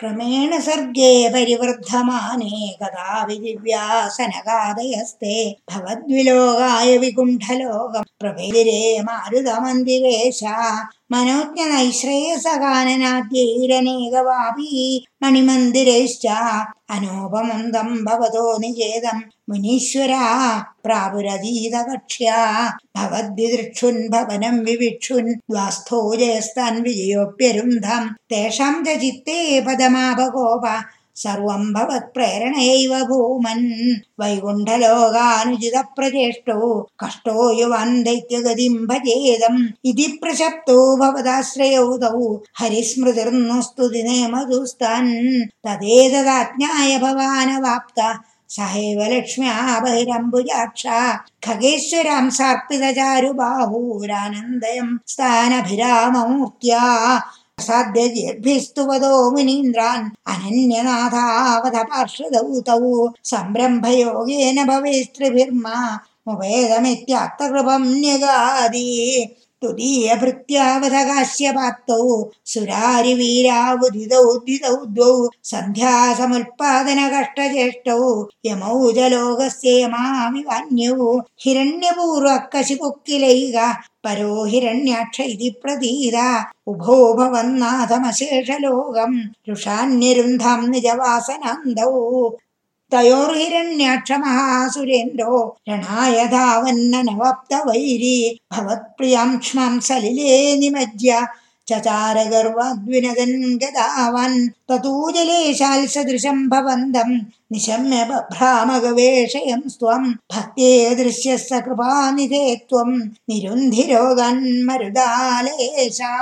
क्रमेण सर्गे परिवर्धमाने कदापि दिव्यासनगादयस्ते भवद्विलोकाय विकुण्ठलोकम् प्रभेदिरे मारुतमन्दिरेश मनोज्ञनैश्रेयसगाननाद्यैरनेकवापी मणिमन्दिरैश्च अनोपमन्दम् भवतो निकेदम् मुनीश्वरा प्रापुरधीतकक्ष्या भवद्विदृक्षुन् भवनम् विविक्षुन् द्वास्थो जयस्तान् विजयोऽप्यरुन्धम् तेषाम् च चित्ते पदमापकोप सर्वम् भवत्प्रेरणयैव भूमन् वैकुण्ठलोकानुचितप्रचेष्टौ कष्टो युवान् दैत्यगतिम् भजेदम् इति प्रशप्तो भवदाश्रयौ तौ हरिस्मृतिर्नोस्तु दिने मधुस्तान् तदेतदाज्ञाय भवानवाप्त सहैव लक्ष्म्या बहिरम्बुजाक्षा खगेश्वरां सार्पितचारुबाहूरानन्दयम् स्थानभिराममूर्त्या అసాధ్య జేద్భిస్తు వదో మునీంద్రాన్ అనన్యనాథావధ పార్శ్వదౌతౌ సంరంభయోగేన భవేస్త్రిభిర్మ వేదమిత్యాత్తకృపం న్యగాది തുരീയഭൃത്യാവതകാശ്യപാത്തൗ സുരാരിവീരാവുദിതൗ ദ്വിതൗ ദ്വൗ സന്ധ്യാസമുൽപാദനകഷ്ടചേഷ്ടൗ യമൗ ജലോകസ്യേമാമിവാന്യൗ ഹിരണ്യപൂർവക്കശിപൊക്കിലൈക പരോ ഹിരണ്യാക്ഷ ഇതി പ്രതീത ഉഭോ ഭവന്നാഥമശേഷലോകം രുഷാന്യരുന്ധാം നിജവാസനാന്തൗ निजवासनान्दौ तयोर्हिरण्याक्षमहासुरेन्द्रो रणाय धावन्ननवप्तवैरी भवत्प्रियां क्ष्मां सलिले निमज्य चचारगर्वाद्विनदन् गदावन् ततूजलेशाल्सदृशम् भवन्तम् निशम्य बभ्रामगवेषयं स्वम् भक्ते कृपानिधे त्वम् निरुन्धिरोगन्मरुदालेशा